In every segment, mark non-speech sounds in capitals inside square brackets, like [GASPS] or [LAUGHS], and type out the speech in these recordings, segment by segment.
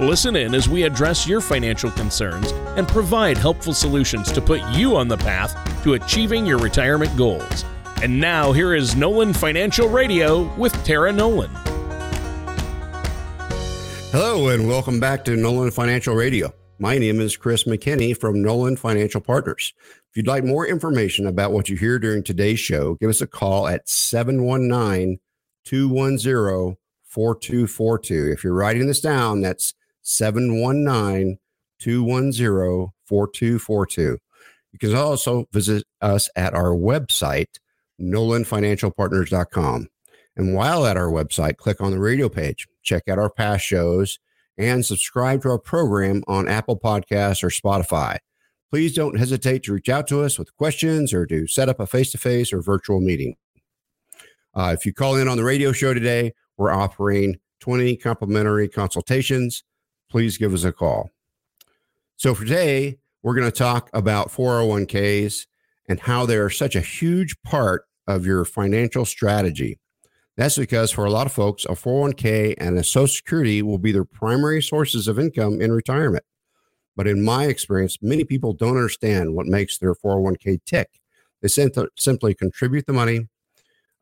Listen in as we address your financial concerns and provide helpful solutions to put you on the path to achieving your retirement goals. And now, here is Nolan Financial Radio with Tara Nolan. Hello, and welcome back to Nolan Financial Radio. My name is Chris McKinney from Nolan Financial Partners. If you'd like more information about what you hear during today's show, give us a call at 719 210 4242. If you're writing this down, that's 719 210 4242. You can also visit us at our website, nolanfinancialpartners.com. And while at our website, click on the radio page, check out our past shows, and subscribe to our program on Apple Podcasts or Spotify. Please don't hesitate to reach out to us with questions or to set up a face to face or virtual meeting. Uh, if you call in on the radio show today, we're offering 20 complimentary consultations please give us a call. So, for today, we're going to talk about 401ks and how they're such a huge part of your financial strategy. That's because for a lot of folks, a 401k and a Social Security will be their primary sources of income in retirement. But in my experience, many people don't understand what makes their 401k tick. They simply contribute the money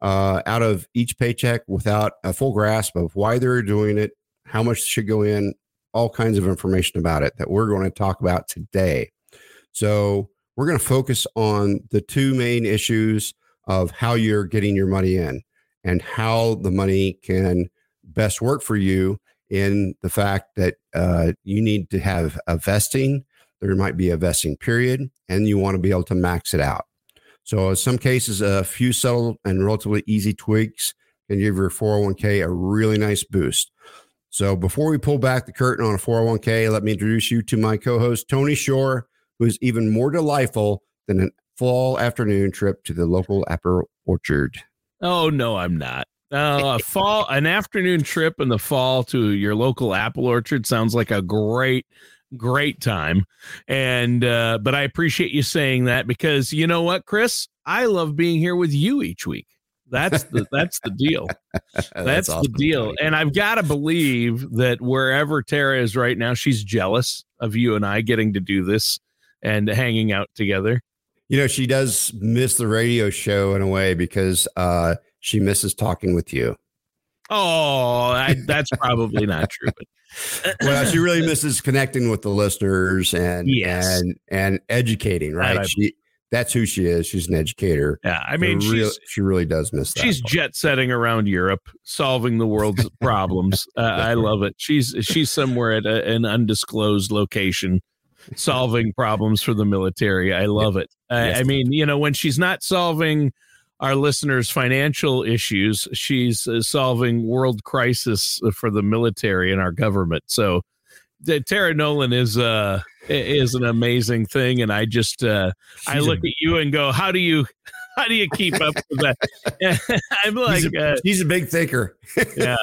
uh, out of each paycheck without a full grasp of why they're doing it, how much should go in, all kinds of information about it that we're going to talk about today. So, we're going to focus on the two main issues of how you're getting your money in and how the money can best work for you in the fact that uh, you need to have a vesting. There might be a vesting period, and you want to be able to max it out. So, in some cases, a few subtle and relatively easy tweaks can give your 401k a really nice boost. So before we pull back the curtain on a 401k, let me introduce you to my co-host Tony Shore, who is even more delightful than a fall afternoon trip to the local apple orchard. Oh no, I'm not. Uh, a fall, [LAUGHS] an afternoon trip in the fall to your local apple orchard sounds like a great, great time. And uh, but I appreciate you saying that because you know what, Chris, I love being here with you each week. That's the that's the deal. [LAUGHS] That's, that's awesome. the deal. And I've got to believe that wherever Tara is right now, she's jealous of you and I getting to do this and hanging out together. You know, she does miss the radio show in a way because uh, she misses talking with you. Oh, I, [LAUGHS] that's probably not true. But. [LAUGHS] well, she really misses connecting with the listeners and yes. and and educating. Right? She that's who she is. She's an educator. Yeah, I mean, real, she really does miss that. She's part. jet setting around Europe, solving the world's [LAUGHS] problems. Uh, I love it. She's she's somewhere at a, an undisclosed location, solving problems for the military. I love it. I, I mean, you know, when she's not solving our listeners' financial issues, she's uh, solving world crisis for the military and our government. So, Tara Nolan is uh is an amazing thing, and I just uh, I look a, at you and go, how do you [LAUGHS] how do you keep up with that? [LAUGHS] I'm like, he's a, uh, he's a big thinker. yeah,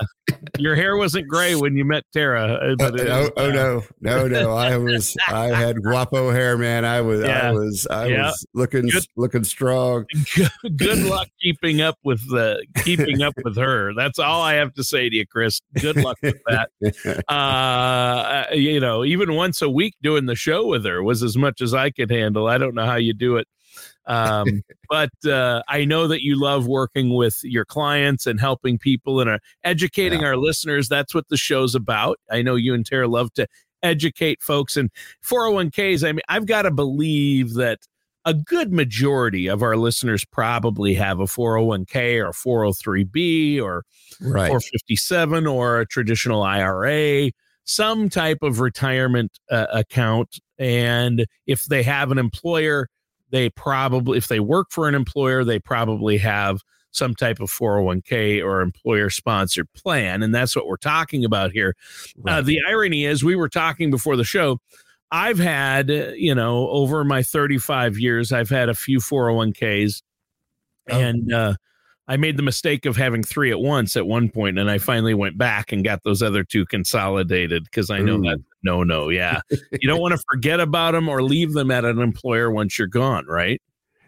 your hair wasn't gray when you met Tara. Uh, but uh, oh, oh, no, no, no! I was, I [LAUGHS] had guapo hair, man. I was, yeah. I was, I yeah. was looking, good, looking strong. [LAUGHS] Good, good luck keeping up with the keeping up with her. That's all I have to say to you, Chris. Good luck with that. [LAUGHS] Uh, you know, even once a week doing the show with her was as much as I could handle. I don't know how you do it um, [LAUGHS] but uh, I know that you love working with your clients and helping people and uh, educating yeah. our listeners. That's what the show's about. I know you and Tara love to educate folks and 401ks. I mean, I've got to believe that a good majority of our listeners probably have a 401k or 403b or right. 457 or a traditional IRA, some type of retirement uh, account. And if they have an employer, they probably, if they work for an employer, they probably have some type of 401k or employer sponsored plan. And that's what we're talking about here. Uh, right. Uh, the irony is, we were talking before the show. I've had, you know, over my 35 years, I've had a few 401ks Oh. and uh, I made the mistake of having three at once at one point, and I finally went back and got those other two consolidated because I know Ooh. that no, no, yeah, you don't want to forget about them or leave them at an employer once you're gone, right?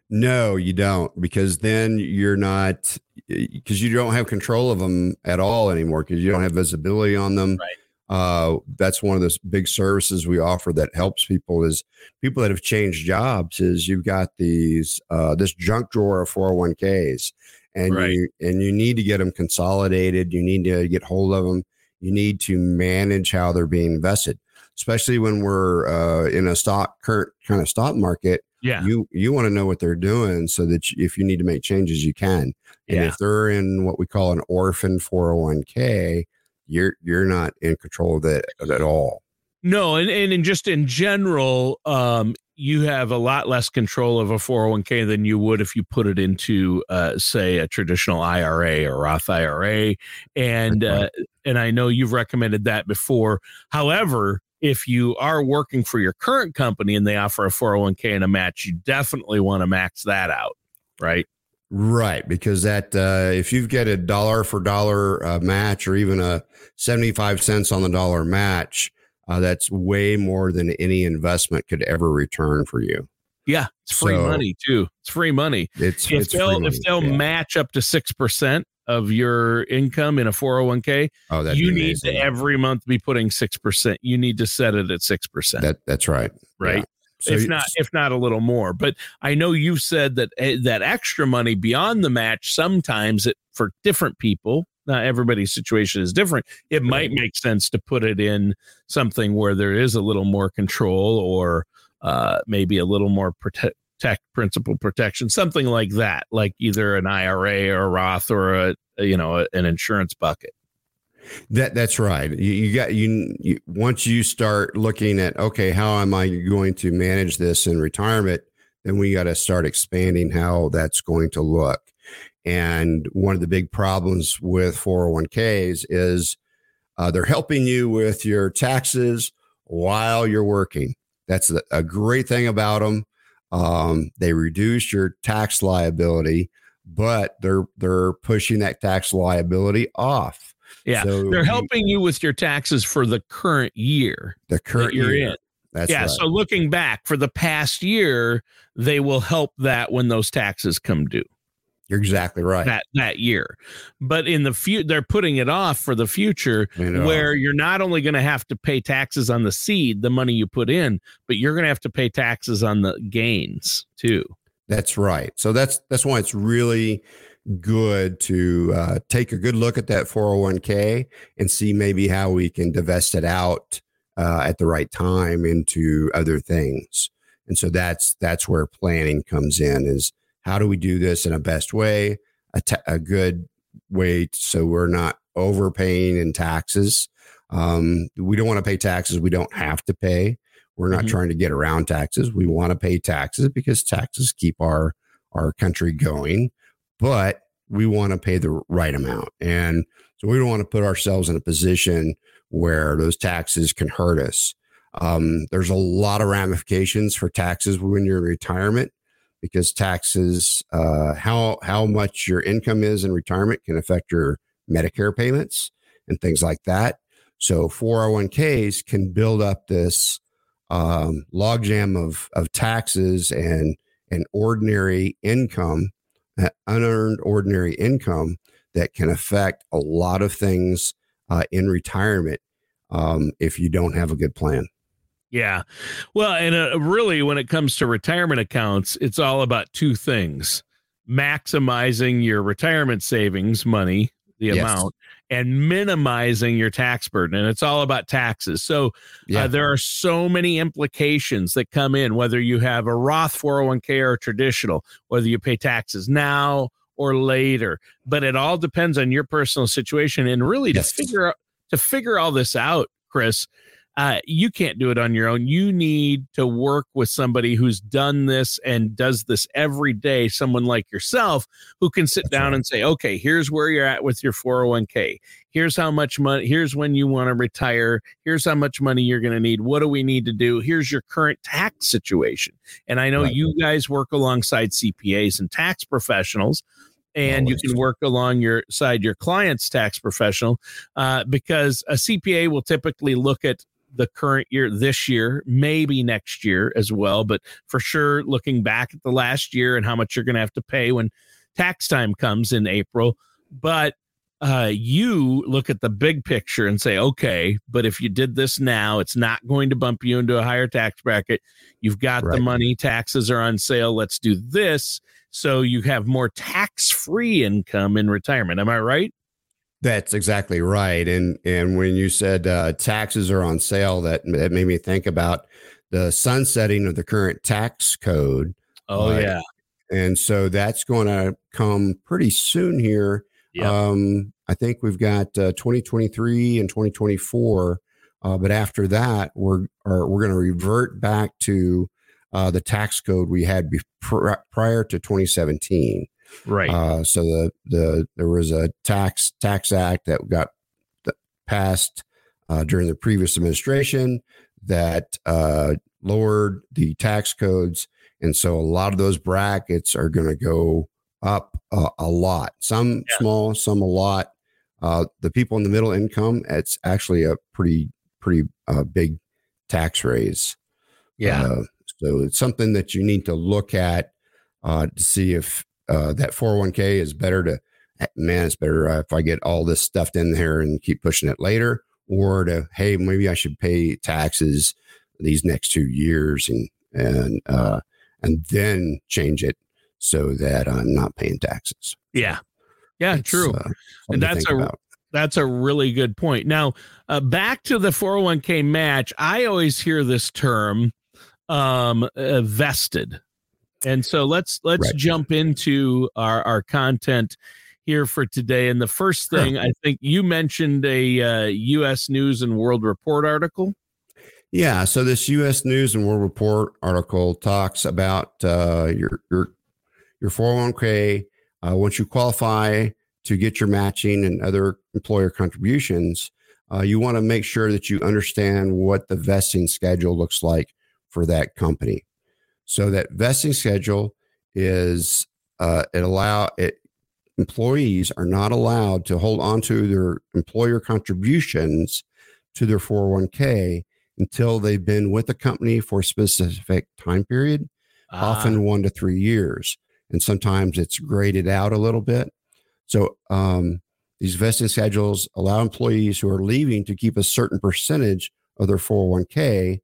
No, you don't, because then you're not because you don't have control of them at all anymore because you don't have visibility on them. Right. Uh, that's one of those big services we offer that helps people is people that have changed jobs is you've got these uh, this junk drawer of 401ks and Right. you and you need to get them consolidated. You need to get hold of them. You need to manage how they're being invested, especially when we're uh, in a stock current kind of stock market. Yeah, you you want to know what they're doing so that you, if you need to make changes you can. And yeah, if they're in what we call an orphan 401k you're you're not in control of that at all. No, and and in just in general, um, you have a lot less control of a 401k than you would if you put it into, uh, say, a traditional IRA or Roth IRA, and uh, and I know you've recommended that before. However, if you are working for your current company and they offer a 401k and a match, you definitely want to max that out, right? right because that uh, if you've get a dollar for dollar uh, match or even a 75 cents on the dollar match uh, that's way more than any investment could ever return for you Yeah, it's free So- money too. It's free money. it's If it's they'll money. if they'll Yeah. match up to six percent of your income in a 401k, oh that'd you need to every month be putting six percent. You need to set it at six percent, that that's right right? Yeah. So if not, if not a little more. But I know you've said that eh, that extra money beyond the match sometimes it for different people. Not everybody's situation is different. It might make sense to put it in something where there is a little more control or uh, maybe a little more protect tech principal protection, something like that, like either an IRA or a Roth or a, a, you know an insurance bucket. That that's right. You, you got you, you once you start looking at okay, how am I going to manage this in retirement? Then we got to start expanding how that's going to look. And one of the big problems with 401ks is uh, they're helping you with your taxes while you're working. That's a, great thing about them. Um, they reduce your tax liability, but they're they're pushing that tax liability off. Yeah, So they're helping you with your taxes for the current year the current year. in. That's yeah. right. So looking back for the past year, they will help that when those taxes come due You're exactly right. that that year. But in the future, they're putting it off for the future, You where you're not only going to have to pay taxes on the seed, the money you put in, but you're going to have to pay taxes on the gains too. that's right. So that's that's why it's really good to uh, take a good look at that 401k and see maybe how we can divest it out uh, at the right time into other things. And so that's that's where planning comes in. Is how do we do this in a best way, a, ta- a good way, so we're not overpaying in taxes. Um, we don't want to pay taxes we don't have to pay. We're not Mhm. trying to get around taxes. We want to pay taxes because taxes keep our our country going, but we want to pay the right amount. And so we don't want to put ourselves in a position where those taxes can hurt us. Um, there's a lot of ramifications for taxes when you're in retirement because taxes, uh, how how much your income is in retirement can affect your Medicare payments and things like that. So 401ks can build up this um, logjam of of taxes and and ordinary income, uh, unearned ordinary income that can affect a lot of things uh, in retirement um, if you don't have a good plan. Yeah. Well, and uh, really, when it comes to retirement accounts, it's all about two things maximizing your retirement savings money, the Yes. amount, and minimizing your tax burden. And it's all about taxes. So Yeah. uh, there are so many implications that come in, whether you have a Roth 401k or traditional, whether you pay taxes now or later. But it all depends on your personal situation. And really, Yes. to figure out to figure all this out, Chris, uh, you can't do it on your own. You need to work with somebody who's done this and does this every day. Someone like yourself who can sit That's down right. and say, okay, here's where you're at with your 401k. Here's how much money, here's when you want to retire. Here's how much money you're going to need. What do we need to do? Here's your current tax situation. And I know right. you guys work alongside CPAs and tax professionals and you can work along your side your client's tax professional uh, because a cpa will typically look at the current year, this year, maybe next year as well. But for sure, looking back at the last year and how much you're going to have to pay when tax time comes in April. But uh, you look at the big picture and say, okay, but if you did this now, it's not going to bump you into a higher tax bracket. You've got right. the money, taxes are on sale. Let's do this so you have more tax free income in retirement. Am I right? That's exactly right. And and when you said uh, taxes are on sale, that that made me think about the sunsetting of the current tax code. Oh uh, yeah. And so that's going to come pretty soon here. Yep. Um, I think we've got uh, 2023 and 2024, uh, but after that, we're are, we're going to revert back to uh, the tax code we had be- prior to 2017. Right. Uh, so the the there was a tax tax act that got passed uh, during the previous administration that uh, lowered the tax codes, and so a lot of those brackets are going to go up uh, a lot. Some yeah. small, some a lot. Uh, the people in the middle income, it's actually a pretty pretty uh, big tax raise. Yeah. Uh, so it's something that you need to look at uh, to see if uh, that 401k is better to man it's better uh, if i get all this stuffed in there and keep pushing it later or to hey maybe i should pay taxes these next two years and and uh and then change it so that i'm not paying taxes. Yeah. Yeah it's, true. uh, and that's a about. that's a really good point. Now uh, back to the 401k match i always hear this term um uh, vested and so let's let's right. jump into our our content here for today. And the first thing I think you mentioned a uh, U.S. News and World Report article. Yeah, so this U.S. News and World Report article talks about uh, your your your 401k. Uh, once you qualify to get your matching and other employer contributions, uh, you want to make sure that you understand what the vesting schedule looks like for that company. So that vesting schedule is uh, it allow it employees are not allowed to hold on to their employer contributions to their 401k until they've been with the company for a specific time period, often ah. one to three years. And sometimes it's graded out a little bit. So um, these vesting schedules allow employees who are leaving to keep a certain percentage of their 401k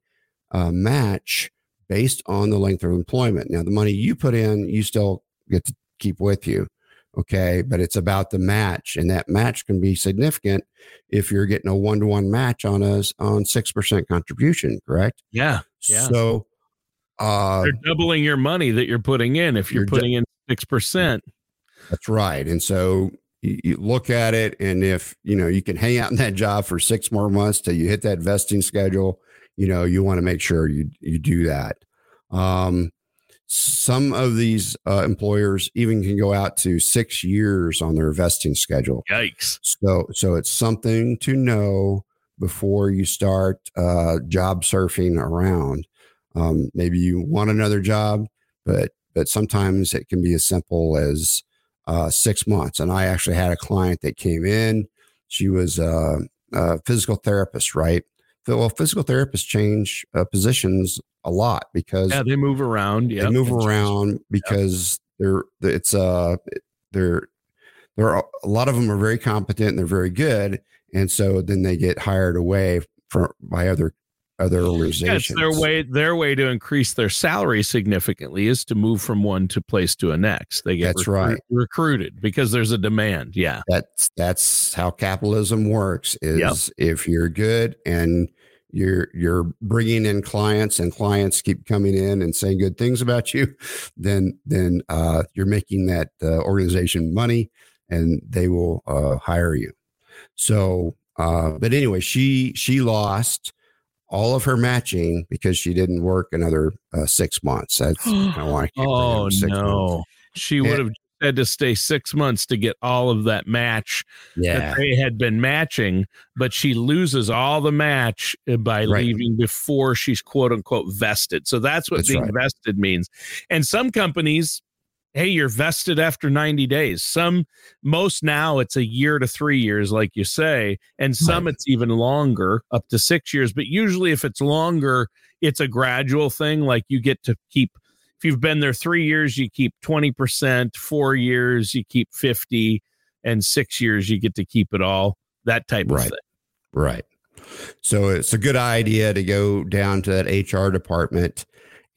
uh, match based on the length of employment. Now, the money you put in, you still get to keep with you. Okay. But it's about the match. And that match can be significant if you're getting a one to one match on us on 6% contribution, correct? Yeah. Yeah. So, uh, you're doubling your money that you're putting in if you're, you're putting in 6%. That's right. And so you, you look at it, and if you know you can hang out in that job for six more months till you hit that vesting schedule, you know you want to make sure you you do that. Um, some of these uh, employers even can go out to six years on their vesting schedule. Yikes. So so it's something to know before you start uh, job surfing around. Um, maybe you want another job but but sometimes it can be as simple as uh, six months. And i actually had a client that came in. She was a, a physical therapist right well, physical therapists change uh, positions a lot because yeah, they move around. Yeah, they move around because yep. they're it's uh they're there are a lot of them are very competent and they're very good, and so then they get hired away from by other other organizations. Yes, their way their way to increase their salary significantly is to move from one to place to a next. They get that's recru- right recruited because there's a demand. Yeah, that's that's how capitalism works. Is yep. if you're good and you're you're bringing in clients and clients keep coming in and saying good things about you then then uh, you're making that uh, organization money and they will uh, hire you so uh, but anyway she she lost all of her matching because she didn't work another uh, six months. That's [GASPS] kind of why. oh no, months. she would have had to stay six months to get all of that match yeah. that they had been matching, but she loses all the match uh, by right. leaving before she's quote unquote vested. So that's what that's being right. vested means. And some companies hey, you're vested after 90 days. Some, most now it's a year to three years, like you say, and some right. it's even longer, up to six years. But usually, if it's longer, it's a gradual thing. Like you get to keep, if you've been there three years, you keep 20%, four years, you keep 50, and six years, you get to keep it all, that type right. of thing. Right. So it's a good idea to go down to that HR department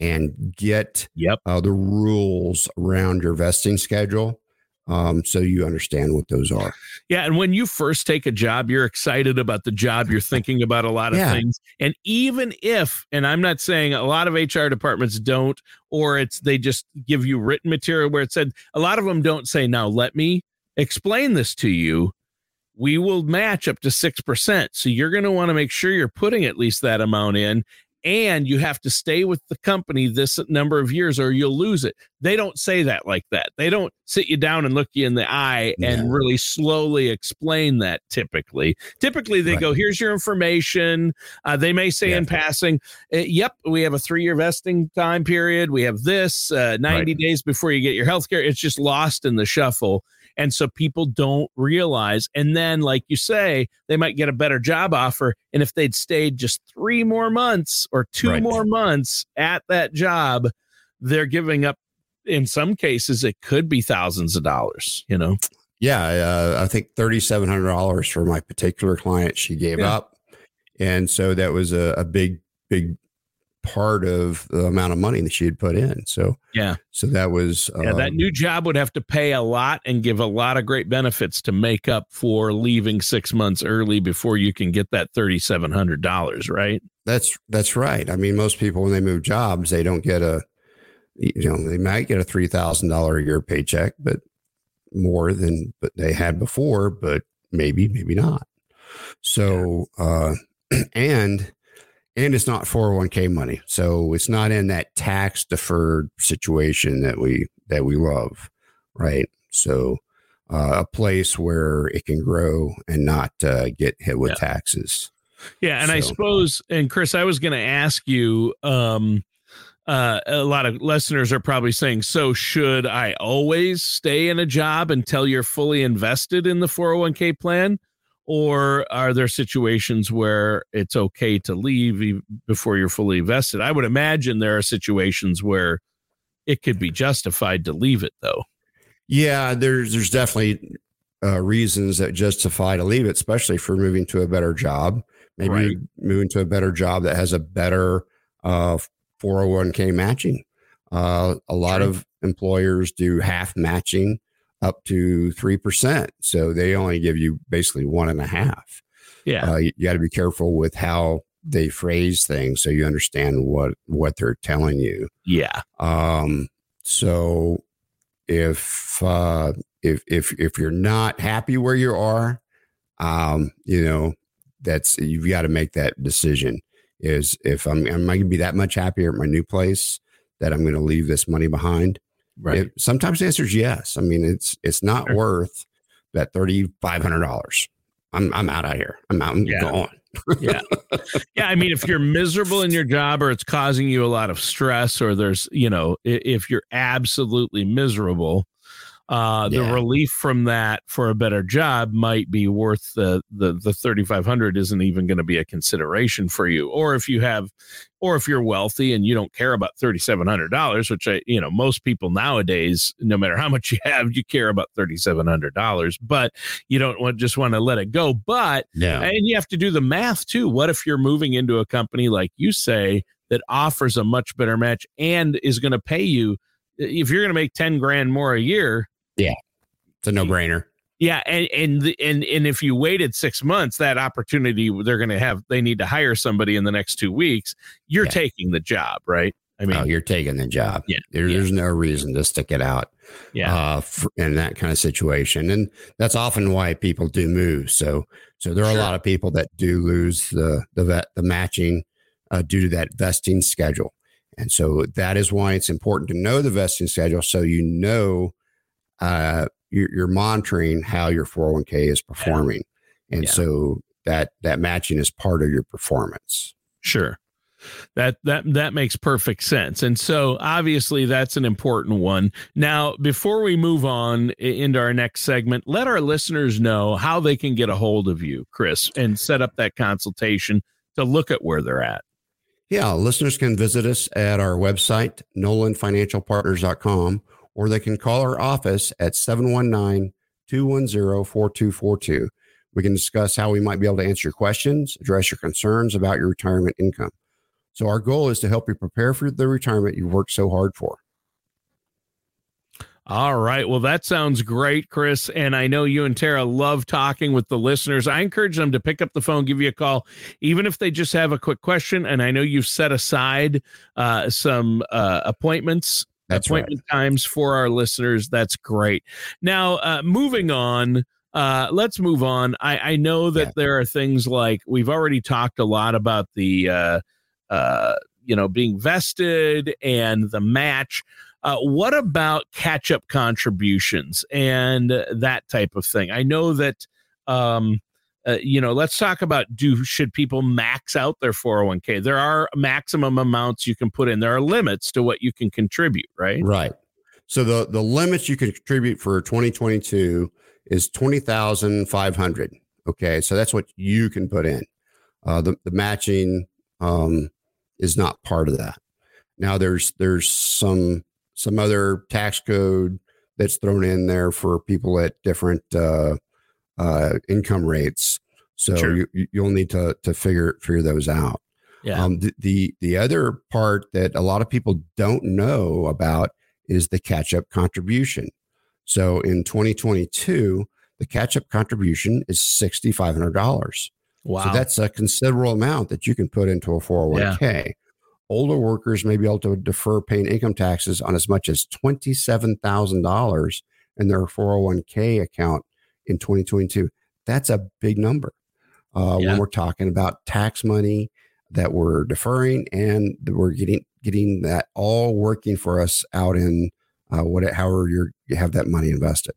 and get yep. uh, the rules around your vesting schedule um, so you understand what those are. Yeah. And when you first take a job, you're excited about the job. You're thinking about a lot of yeah. things. And even if, and I'm not saying a lot of HR departments don't, or it's they just give you written material where it said a lot of them don't say, now let me explain this to you. We will match up to 6%. So you're going to want to make sure you're putting at least that amount in and you have to stay with the company this number of years or you'll lose it. They don't say that like that. They don't sit you down and look you in the eye yeah. and really slowly explain that typically. Typically, they right. go, Here's your information. Uh, they may say yeah. in passing, uh, Yep, we have a three year vesting time period. We have this uh, 90 right. days before you get your health care. It's just lost in the shuffle. And so people don't realize. And then, like you say, they might get a better job offer. And if they'd stayed just three more months or two right. more months at that job, they're giving up. In some cases, it could be thousands of dollars, you know? Yeah. Uh, I think $3,700 for my particular client she gave yeah. up. And so that was a, a big, big part of the amount of money that she had put in. So yeah, so that was yeah. that um, new job would have to pay a lot and give a lot of great benefits to make up for leaving six months early before you can get that thirty seven hundred dollars. Right. That's that's right. I mean, most people when they move jobs, they don't get a you know they might get a three thousand dollar a year paycheck, but more than but they had before, but maybe maybe not. So uh, [CLEARS THROAT] and and it's not 401k money so it's not in that tax deferred situation that we that we love right so uh, a place where it can grow and not uh, get hit with yeah. taxes yeah and so. i suppose and chris i was going to ask you um uh, a lot of listeners are probably saying, so should I always stay in a job until you're fully invested in the 401k plan? Or are there situations where it's okay to leave before you're fully vested? I would imagine there are situations where it could be justified to leave it though. Yeah, there's there's definitely uh, reasons that justify to leave it, especially for moving to a better job. Maybe right. moving to a better job that has a better uh, 401k matching. Uh, a lot of employers do half matching up to 3%. So they only give you basically one and a half. Yeah. Uh, you, you got to be careful with how they phrase things so you understand what what they're telling you. Yeah. Um so if uh if if if you're not happy where you are, um you know, that's you've got to make that decision is if I'm am I going to be that much happier at my new place that I'm going to leave this money behind? Right. It, sometimes the answer is yes. I mean, it's it's not sure. worth that thirty five hundred dollars. I'm I'm out of here. I'm out. I'm yeah. going. yeah. Yeah. I mean, if you're miserable in your job or it's causing you a lot of stress or there's, you know, if you're absolutely miserable, uh, yeah. the relief from that for a better job might be worth the the the 3500 isn't even going to be a consideration for you or if you have or if you're wealthy and you don't care about $3700 which i you know most people nowadays no matter how much you [LAUGHS] have you care about $3700 but you don't want just want to let it go but yeah. and you have to do the math too what if you're moving into a company like you say that offers a much better match and is going to pay you if you're going to make 10 grand more a year yeah. It's a no brainer. Yeah, and and and and if you waited six months, that opportunity they're going to have. They need to hire somebody in the next two weeks. You're yeah. taking the job, right? I mean, oh, you're taking the job. Yeah, there, yeah. there's no reason to stick it out. Yeah, uh, for, in that kind of situation, and that's often why people do move. So, so there are sure. a lot of people that do lose the the vet, the matching uh, due to that vesting schedule. And so that is why it's important to know the vesting schedule so you know uh, you're, you're, monitoring how your 401k is performing. Yeah. And yeah. so that that matching is part of your performance. Sure. That that that makes perfect sense. And so obviously that's an important one. Now, before we move on into our next segment, let our listeners know how they can get a hold of you, Chris, and set up that consultation to look at where they're at. Yeah, listeners can visit us at our website, nolanfinancialpartners.com, or they can call our office at 719 210 4242. We can discuss how we might be able to answer your questions, address your concerns about your retirement income. So, our goal is to help you prepare for the retirement you've worked so hard for. All right. Well, that sounds great, Chris. And I know you and Tara love talking with the listeners. I encourage them to pick up the phone, give you a call, even if they just have a quick question. And I know you've set aside uh, some uh, appointments, That's appointment right. times for our listeners. That's great. Now, uh, moving on. Uh, let's move on. I, I know that yeah. there are things like we've already talked a lot about the, uh, uh, you know, being vested and the match. Uh, what about catch up contributions and that type of thing? I know that, um, uh, you know, let's talk about do should people max out their 401k? There are maximum amounts you can put in. There are limits to what you can contribute, right? Right. So the the limits you can contribute for 2022 is 20,500. Okay, so that's what you can put in. Uh, the the matching um, is not part of that. Now there's there's some some other tax code that's thrown in there for people at different uh, uh, income rates. So sure. you, you'll need to to figure figure those out. Yeah. Um, the, the the other part that a lot of people don't know about is the catch up contribution. So in 2022, the catch up contribution is sixty five hundred dollars. Wow. So that's a considerable amount that you can put into a 401k. Yeah older workers may be able to defer paying income taxes on as much as $27,000 in their 401k account in 2022. That's a big number uh, yeah. when we're talking about tax money that we're deferring and we're getting getting that all working for us out in uh, what however you you have that money invested.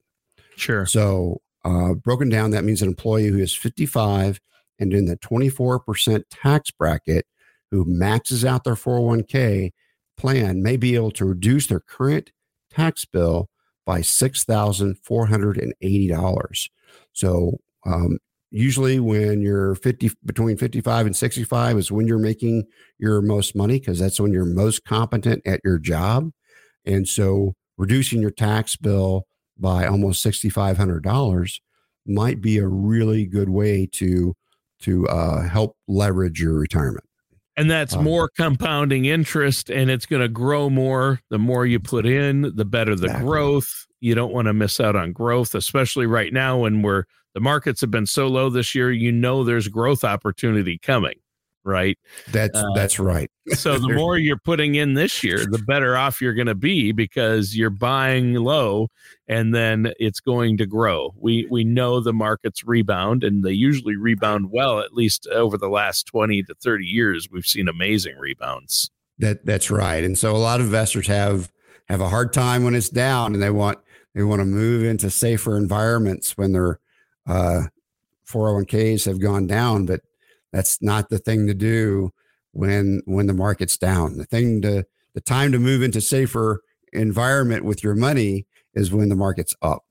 Sure. So uh, broken down, that means an employee who is 55 and in the 24% tax bracket who maxes out their 401k plan may be able to reduce their current tax bill by $6,480. So, um, usually when you're 50 between 55 and 65 is when you're making your most money because that's when you're most competent at your job. And so, reducing your tax bill by almost $6,500 might be a really good way to to uh, help leverage your retirement and that's um, more compounding interest and it's going to grow more the more you put in the better the exactly. growth you don't want to miss out on growth especially right now when we're the markets have been so low this year you know there's growth opportunity coming right? That's uh, that's right. so the [LAUGHS] more you're putting in this year, the better off you're going to be because you're buying low and then it's going to grow. We we know the markets rebound and they usually rebound well at least over the last 20 to 30 years we've seen amazing rebounds. That that's right. And so a lot of investors have have a hard time when it's down and they want they want to move into safer environments when their uh 401ks have gone down but that's not the thing to do when when the market's down. The thing to the time to move into safer environment with your money is when the market's up.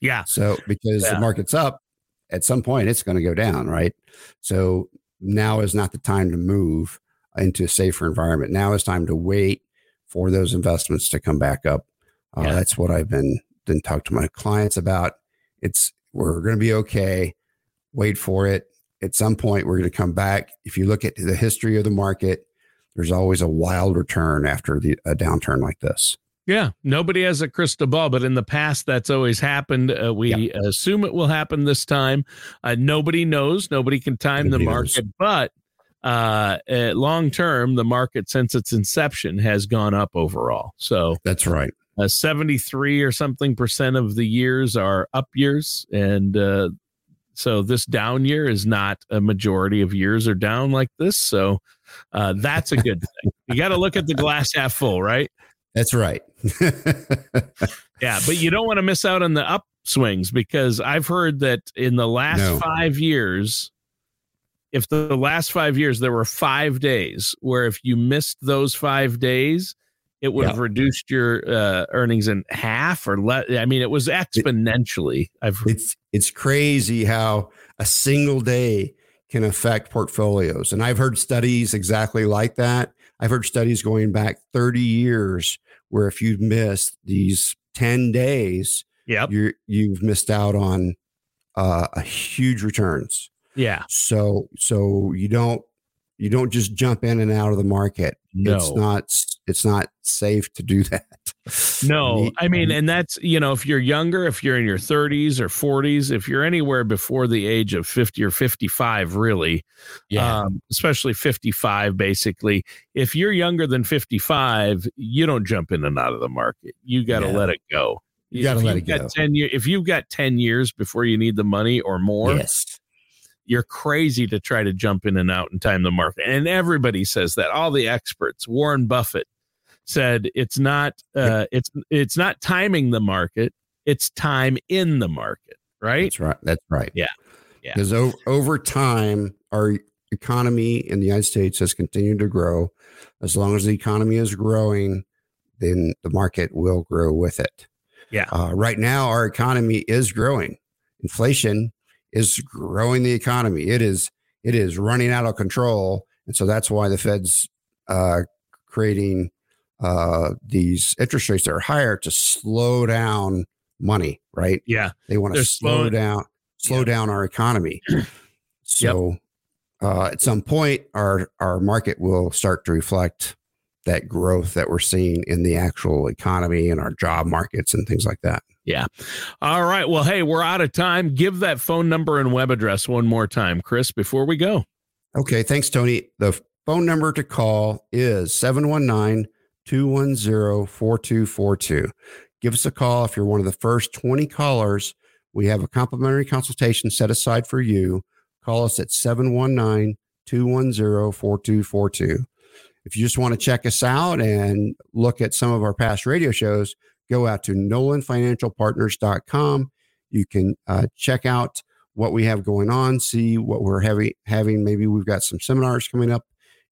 Yeah. So because yeah. the market's up, at some point it's going to go down, right? So now is not the time to move into a safer environment. Now is time to wait for those investments to come back up. Uh, yeah. That's what I've been been talk to my clients about. It's we're going to be okay. Wait for it at some point we're going to come back. If you look at the history of the market, there's always a wild return after the, a downturn like this. Yeah, nobody has a crystal ball, but in the past, that's always happened. Uh, we assume it will happen this time. Uh, nobody knows. Nobody can time nobody the market, knows. but uh, uh, long term, the market since its inception has gone up overall. So that's right. Uh, 73 or something percent of the years are up years, and uh, so this down year is not a majority of years are down like this. So Uh, that's a [LAUGHS] good thing. You got to look at the glass half full, right? That's right. [LAUGHS] yeah, but you don't want to miss out on the upswings because I've heard that in the last no. five years, if the, the last five years there were five days where if you missed those five days, it would have reduced your uh, earnings in half or less. I mean, it was exponentially. I've it's it's crazy how a single day can affect portfolios, and I've heard studies exactly like that. I've heard studies going back 30 years where if you've missed these 10 days, yep. you you've missed out on uh, a huge returns. Yeah. So so you don't you don't just jump in and out of the market. No. It's not it's not safe to do [LAUGHS] that. No, I mean, and that's, you know, if you're younger, if you're in your 30s or 40s, if you're anywhere before the age of 50 or 55, really, yeah. Um, especially 55, basically, if you're younger than 55, you don't jump in and out of the market. You got to yeah. let it go. You got to let it go. 10 year, if you've got 10 years before you need the money or more, yes you're crazy to try to jump in and out and time the market. And everybody says that. All the experts, Warren Buffett said it's not uh, it's it's not timing the market, it's time in the market, right? That's right. That's right. Yeah. Yeah. Because over, over time our economy in the United States has continued to grow. As long as the economy is growing, then the market will grow with it. Yeah. Uh, right now, our economy is growing. Inflation is growing the economy. It is it is running out of control, and so that's why the Fed's uh, creating uh, these interest rates that are higher to slow down money. Right? Yeah, they want to slow slowing, down slow yeah. down our economy. [CLEARS THROAT] so yep. uh, at some point, our our market will start to reflect that growth that we're seeing in the actual economy and our job markets and things like that. Yeah. All right. Well, hey, we're out of time. Give that phone number and web address one more time, Chris, before we go. Okay. Thanks, Tony. The phone number to call is 719 210 4242. Give us a call if you're one of the first 20 callers. We have a complimentary consultation set aside for you. Call us at 719 210 4242. If you just want to check us out and look at some of our past radio shows, go out to nolanfinancialpartners.com. You can uh, check out what we have going on, see what we're having. Having maybe we've got some seminars coming up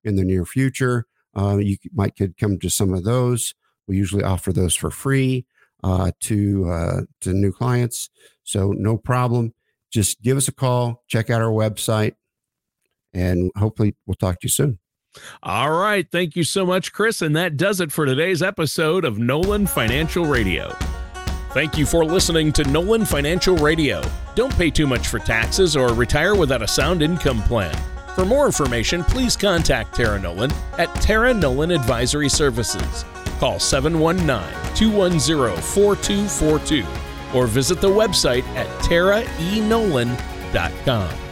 in the near future. Uh, you might could come to some of those. We usually offer those for free uh, to uh, to new clients, so no problem. Just give us a call, check out our website, and hopefully we'll talk to you soon. All right. Thank you so much, Chris. And that does it for today's episode of Nolan Financial Radio. Thank you for listening to Nolan Financial Radio. Don't pay too much for taxes or retire without a sound income plan. For more information, please contact Tara Nolan at Tara Nolan Advisory Services. Call 719 210 4242 or visit the website at taraenolan.com.